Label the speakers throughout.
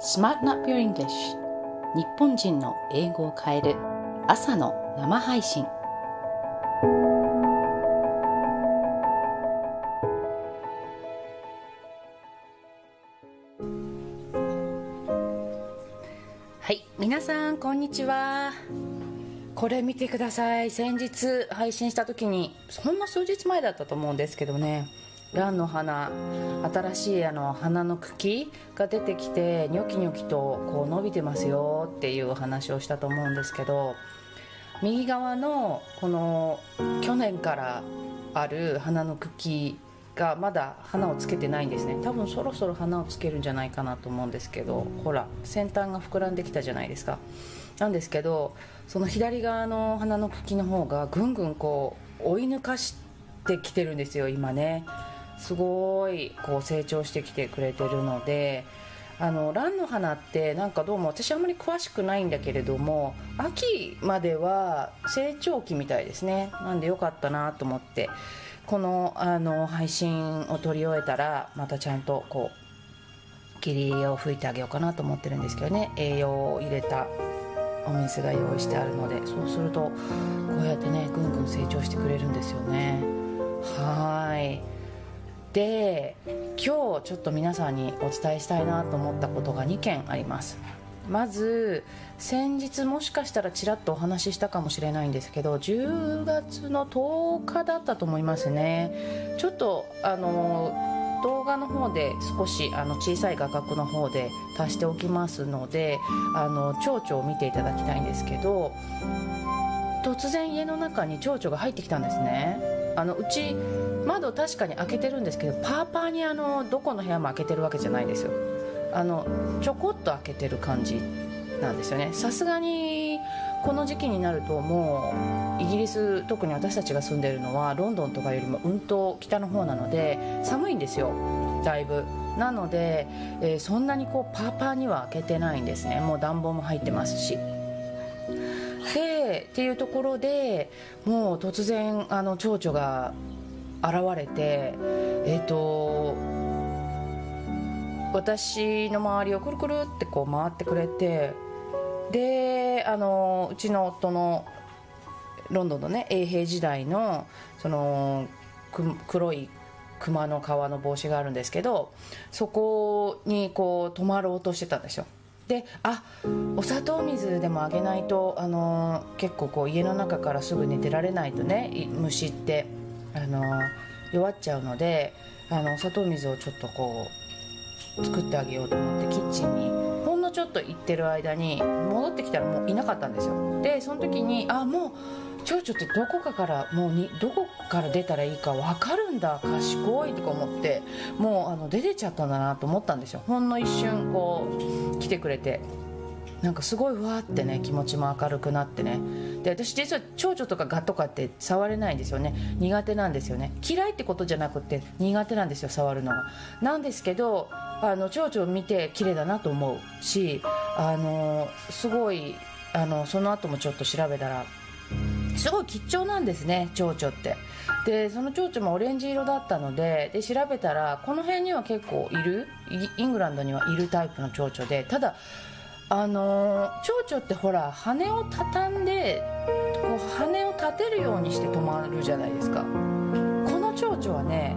Speaker 1: Smart Not Pure English. 日本人の英語を変える。朝の生配信。はい皆さんこんにちは。これ見てください。先日配信した時にほんの数日前だったと思うんですけどね。ランの花新しいあの花の茎が出てきてニョキニョキとこう伸びてますよっていう話をしたと思うんですけど右側のこの去年からある花の茎がまだ花をつけてないんですね。多分そろそろ花をつけるんじゃないかなと思うんですけどほら先端が膨らんできたじゃないですか。なんですけどその左側の花の茎の方がぐんぐんこう追い抜かしてきてるんですよ今ね。すごいこう成長してきてくれてるのであのランの花ってなんかどうも私あんまり詳しくないんだけれども秋までは成長期みたいですね。なんでよかったなと思ってこのあの配信を撮り終えたらまたちゃんとこう霧を吹いてあげようかなと思ってるんですけどね。栄養を入れたお水が用意してあるのでそうするとこうやってねぐんぐん成長してくれるんですよね。はい。で今日ちょっと皆さんにお伝えしたいなと思ったことが2件あります。まず先日もしかしたらちらっとお話ししたかもしれないんですけど10月の10日だったと思いますね。ちょっとあの動画の方で少しあの小さい画角の方で足しておきますのであの蝶々を見ていただきたいんですけど突然家の中に蝶々が入ってきたんですね。あのうち窓確かに開けてるんですけどパーパーにあのどこの部屋も開けてるわけじゃないんですよ。あのちょこっと開けてる感じなんですよね。さすがにこの時期になるともうイギリス特に私たちが住んでるのはロンドンとかよりもうんと北の方なので寒いんですよ。だいぶ。なので、えー、そんなにこうパーパーには開けてないんですね。もう暖房も入ってますし。でっていうところでもう突然あの蝶々がれてえっ、ー、と私の周りをくるくるってこう回ってくれてであのうちの夫のロンドンのね衛兵時代のその黒い熊の皮の帽子があるんですけどそこにこう泊まろうとしてたんですよ。であお砂糖水でもあげないとあの結構こう家の中からすぐ寝てられないとね虫ってあの弱っちゃうのであの砂糖水をちょっとこう作ってあげようと思ってキッチンに。ほんのちょっと行ってる間に戻ってきたらもういなかったんですよ。でその時にあもう蝶々ってどこかからもうにどこから出たらいいか分かるんだ。賢いとか思ってもうあの出てちゃったんだなと思ったんですよ。ほんの一瞬こう来てくれて。なんかすごいわーってね気持ちも明るくなってね。で私実は蝶々とかガとかって触れないんですよね。苦手なんですよね。嫌いってことじゃなくて苦手なんですよ触るのが。なんですけどあの蝶々を見て綺麗だなと思うしあのすごいあのその後もちょっと調べたらすごい吉兆なんですね蝶々って。でその蝶々もオレンジ色だったのでで調べたらこの辺には結構いるイングランドにはいるタイプの蝶々でただあの蝶々ってほら羽を畳んでこう羽を立てるようにして止まるじゃないですか。この蝶々はね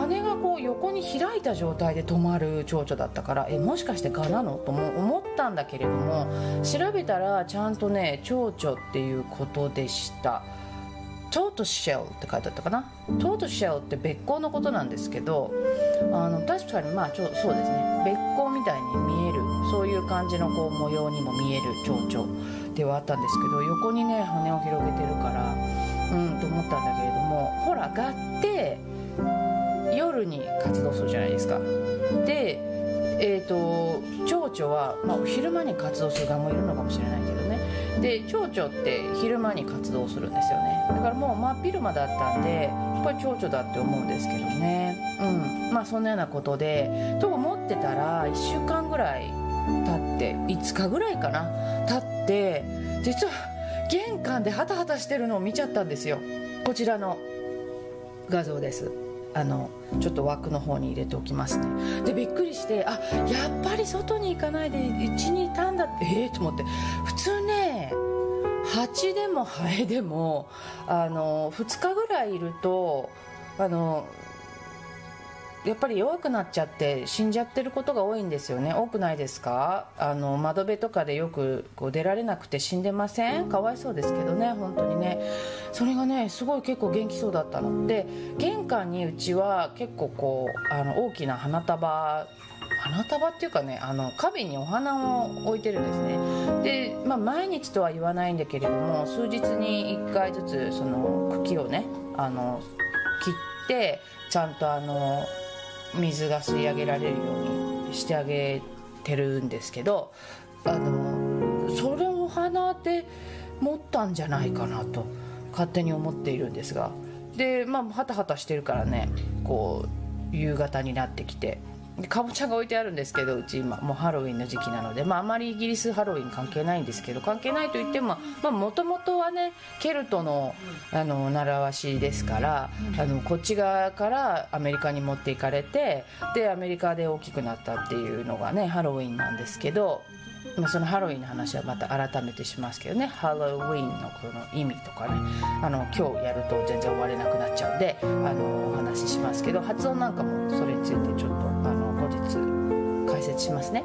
Speaker 1: 羽がこう横に開いた状態で止まる蝶々だったからえもしかして蛾なの？とも思ったんだけれども調べたらちゃんとね蝶々っていうことでした。トートシェルって書いてあったかな？トートシェルって別光のことなんですけどあの確かにまあちょそうですね。別光みたいに見えるそういう感じのこう模様にも見える蝶々ではあったんですけど横にね羽を広げてるからうんと思ったんだけれどもほら蛾って夜に活動するじゃないですか。でえーと、蝶々は、まあ、昼間に活動する蛾もいるのかもしれないけどね。で蝶々って昼間に活動するんですよね。だからもう真っ昼間だったんでやっぱり蝶々だって思うんですけどね。うん。まあそんなようなことでと思ってたら1週間ぐらい経って5日ぐらいかな。経って実は玄関でハタハタしてるのを見ちゃったんですよ。こちらの画像です。あのちょっと枠の方に入れておきますね。でびっくりしてあやっぱり外に行かないでうちにいたんだってええー、と思って。普通ね蜂でもハエでもあの2日ぐらいいるとあのやっぱり弱くなっちゃって死んじゃってることが多いんですよね。多くないですか？あの窓辺とかでよくこう出られなくて死んでません？かわいそうですけどね本当にね。それがねすごい結構元気そうだったの。で玄関にうちは結構こうあの大きな花束花束っていうかねあの花瓶にお花を置いてるんですね。で、まあ、毎日とは言わないんだけれども数日に1回ずつその茎をねあの切ってちゃんとあの水が吸い上げられるようにしてあげてるんですけどあのそれを花で持ったんじゃないかなと勝手に思っているんですが。でまあハタハタしてるからねこう夕方になってきてかぼちゃが置いてあるんですけどうち今もうハロウィンの時期なので、まあ、あまりイギリスハロウィン関係ないんですけど関係ないといってももともとはねケルトのあの習わしですからあのこっち側からアメリカに持っていかれてでアメリカで大きくなったっていうのがねハロウィンなんですけどまあ、そのハロウィンの話はまた改めてしますけどねハロウィンのこの意味とかねあの今日やると全然終われなくなっちゃうんであのお話ししますけど発音なんかもそれについてちょっとあの日解説しますね。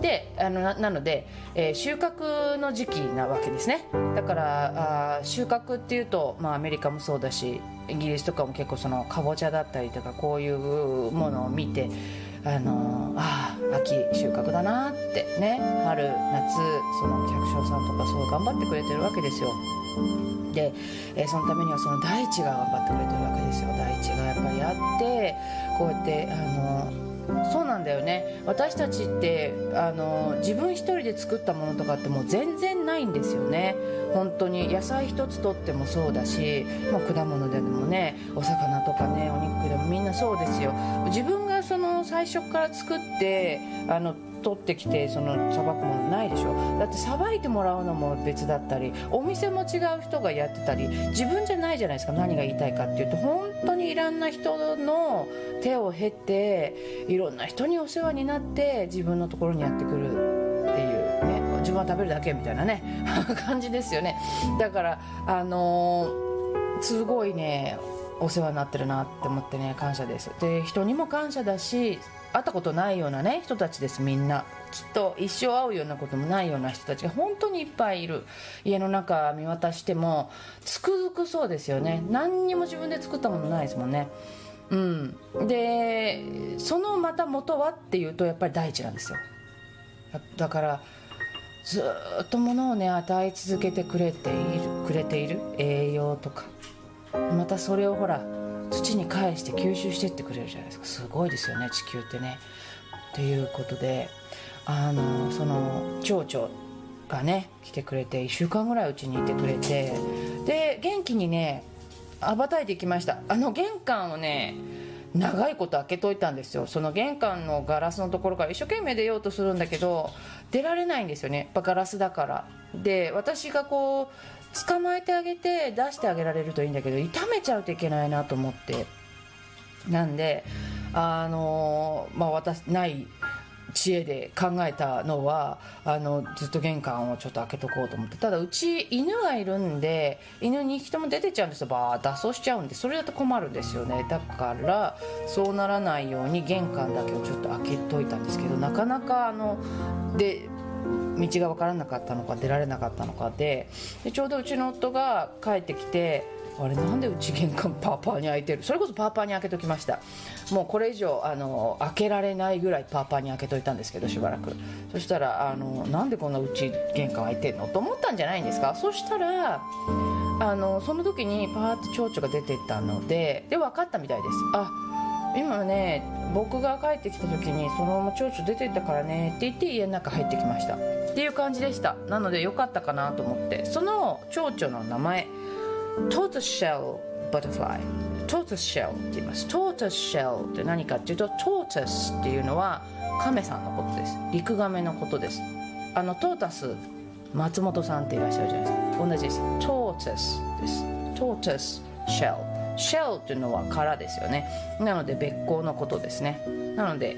Speaker 1: であのなので、えー、収穫の時期なわけですね。だからあ収穫っていうと、まあ、アメリカもそうだしイギリスとかも結構そのかぼちゃだったりとかこういうものを見てあのああ秋収穫だなってね春夏その百姓さんとかそう頑張ってくれてるわけですよ。で、えー、そのためにはその大地が頑張ってくれてるわけですよ。大地がやっぱりあってこうやってあのそうなんだよね。私たちってあの自分一人で作ったものとかってもう全然ないんですよね。本当に。野菜一つとってもそうだし、まあ、果物でもねお魚とかねお肉でもみんなそうですよ。自分がその最初から作ってあの取ってきてそのさばくものないでしょ？だってさばいてもらうのも別だったりお店も違う人がやってたり自分じゃないじゃないですか何が言いたいかっていうと本当にいろんな人の手を経ていろんな人にお世話になって自分のところにやってくるっていうね自分は食べるだけみたいなね 感じですよね。だからあのー、すごいねお世話になってるなって思ってね感謝です。で人にも感謝だし会ったことないようなね人たちですみんな。きっと一生会うようなこともないような人たちが本当にいっぱいいる。家の中見渡してもつくづくそうですよね。何にも自分で作ったものないですもんね。うん。でそのまた元はっていうとやっぱり大地なんですよ。だからずっと物をね与え続けてくれているくれている栄養とか。またそれをほら土に返して吸収してってくれるじゃないですか。すごいですよね地球ってね。ということであのその蝶々がね来てくれて1週間ぐらいうちにいてくれてで元気にね羽ばたいていきました。あの玄関をね長いこと開けといたんですよ。その玄関のガラスのところから一生懸命出ようとするんだけど出られないんですよね。やっぱガラスだから。で私がこう捕まえてあげて出してあげられるといいんだけど痛めちゃうといけないなと思って。なんであのまあ私ない知恵で考えたのはあのずっと玄関をちょっと開けとこうと思って。ただうち犬がいるんで犬2匹とも出てちゃうんですよ。バー脱走しちゃうんで。それだと困るんですよね。だからそうならないように玄関だけをちょっと開けといたんですけどなかなかあので道が分からなかったのか出られなかったのかででちょうどうちの夫が帰ってきてあれなんでうち玄関パーパーに開いてるそれこそパーパーに開けときました。もうこれ以上あの開けられないぐらいパーパーに開けといたんですけどしばらく。そしたらあのなんでこんなうち玄関開いてんのと思ったんじゃないんですか？そしたらあのその時にパーッと蝶々が出てったのでで分かったみたいです。あ今ね僕が帰ってきた時にそのまま蝶々出てったからねって言って家の中入ってきました。っていう感じでした。なのでよかったかなと思って。その蝶々の名前トートシェルバタフライトートシェルって言います。トートシェルって何かっていうとトータスっていうのは亀さんのことです。陸亀のことです。あのトータス松本さんっていらっしゃるじゃないですか。同じです。トータスです。トータスシェルシェルっていうのは殻ですよね。なので別光のことですね。なので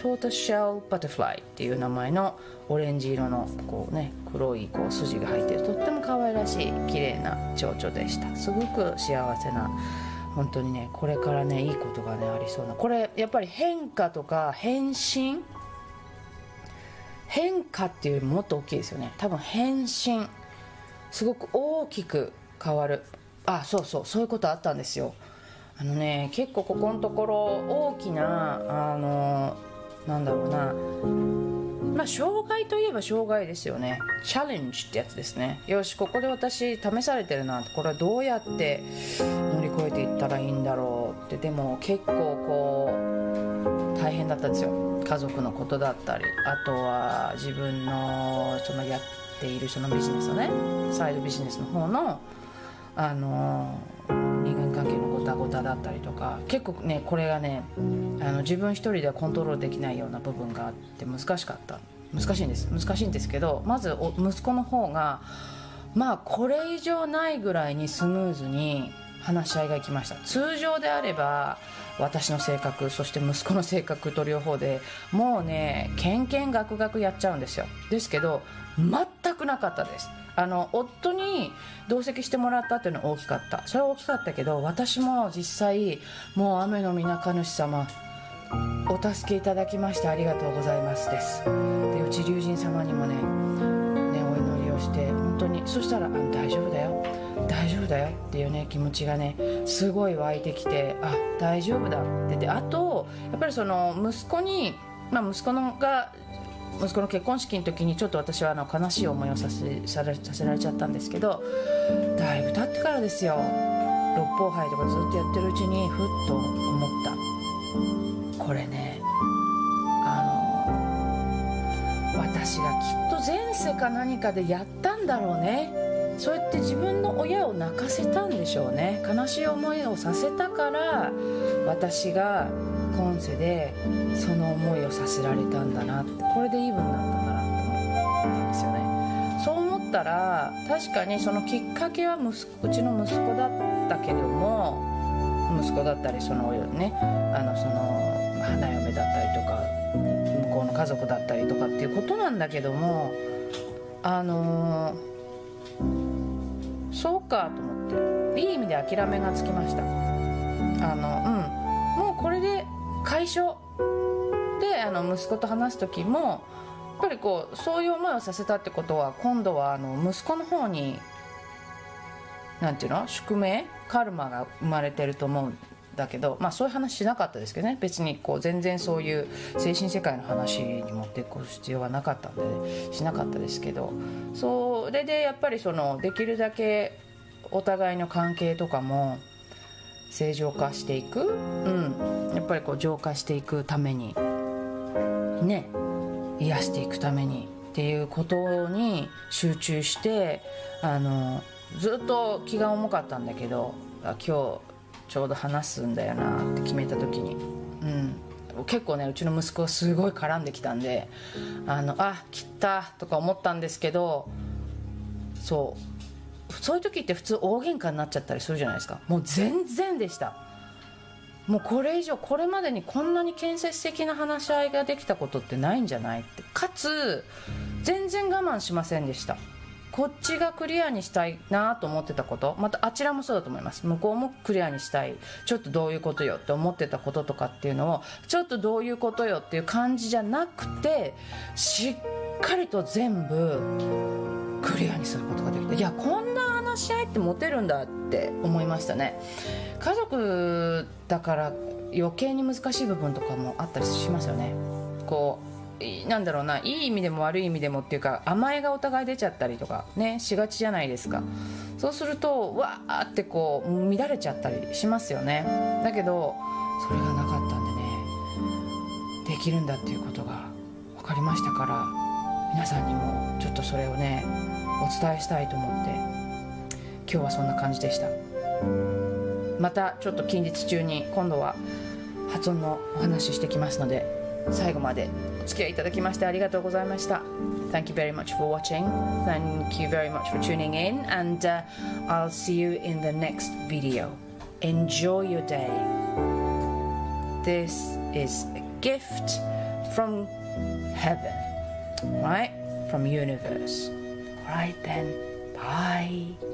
Speaker 1: トータシェルバタフライっていう名前のオレンジ色のこうね黒いこう筋が入ってる。とっても可愛らしい綺麗な蝶々でした。すごく幸せな本当にねこれからねいいことがねありそうな。これやっぱり変化とか変身？変化っていうよりもっと大きいですよね。多分変身。すごく大きく変わる。あそうそうそういうことあったんですよ。あのね結構ここのところ大きなあのなんだろうなまあ障害といえば障害ですよね。チャレンジってやつですね。よしここで私試されてるなこれはどうやって乗り越えていったらいいんだろうって。でも結構こう大変だったんですよ。家族のことだったりあとは自分のそのやっているそのビジネスのねサイドビジネスの方のあの人間関係のごたごただったりとか結構ねこれがねあの自分一人ではコントロールできないような部分があって難しかった。難しいんです。難しいんですけどまず息子の方がまあこれ以上ないぐらいにスムーズに話し合いがいきました。通常であれば私の性格そして息子の性格と両方でもうねけんけんがくがくやっちゃうんですよ。ですけど全くなかったです。あの夫に同席してもらったっていうのは大きかった。それは大きかったけど私も実際もう雨のみなか主様お助けいただきましてありがとうございますです。でうち龍神様にもねねお祈りをして本当にそしたらあの大丈夫だよ。大丈夫だよっていうね気持ちがねすごい湧いてきてあ大丈夫だってであとやっぱりその息子にまあ、息子のが息子の結婚式の時にちょっと私はあの悲しい思いをさせさせられちゃったんですけどだいぶ経ってからですよ。六方杯とかずっとやってるうちにふっと思った。これねあの私がきっと前世か何かでやったんだろうね。そうやって自分の親を泣かせたんでしょうね。悲しい思いをさせたから私が今世でその思いをさせられたんだなってこれでイーブンだったんだなと思ったんですよね。そう思ったら確かにそのきっかけは息うちの息子だったけども息子だったりそのねあのその花嫁だったりとか向こうの家族だったりとかっていうことなんだけどもあのー、そうかと思っていい意味で諦めがつきました。あのうん。もうこれで解消。であの息子と話す時もやっぱりこうそういう思いをさせたってことは今度はあの息子の方に何て言うの？宿命？カルマが生まれてると思う。んだけどまあそういう話しなかったですけどね。別にこう全然そういう精神世界の話に持っていく必要はなかったんで、ね、しなかったですけど。それでやっぱりそのできるだけお互いの関係とかも正常化していく、うん、やっぱりこう浄化していくためにね。癒していくためにっていうことに集中してあのずっと気が重かったんだけど今日ちょうど話すんだよなって決めた時に、うん、結構ねうちの息子がすごい絡んできたんであのあ切ったとか思ったんですけどそう。そういう時って普通大喧嘩になっちゃったりするじゃないですか。もう全然でした。もうこれ以上これまでにこんなに建設的な話し合いができたことってないんじゃないって。かつ全然我慢しませんでした。こっちがクリアにしたいなと思ってたことまたあちらもそうだと思います。向こうもクリアにしたい。ちょっとどういうことよって思ってたこととかっていうのをちょっとどういうことよっていう感じじゃなくてしっかりと全部クリアにすることができていやこんな話し合いってモテるんだって思いましたね。家族だから余計に難しい部分とかもあったりしますよね。こうなんだろうないい意味でも悪い意味でもっていうか甘えがお互い出ちゃったりとかねしがちじゃないですか。そうするとわーってこう乱れちゃったりしますよね。だけどそれがなかったんでねできるんだっていうことが分かりましたから皆さんにもちょっとそれをねお伝えしたいと思って今日はそんな感じでした。またちょっと近日中に今度は発音のお話ししてきますので最後まで付き合いいただきましてありがとうございました。Thank you very much for watching. Thank you very much for tuning in and、uh, I'll see you in the next video. Enjoy your day. This is a gift from heaven Right? From universe. Alright then. Bye.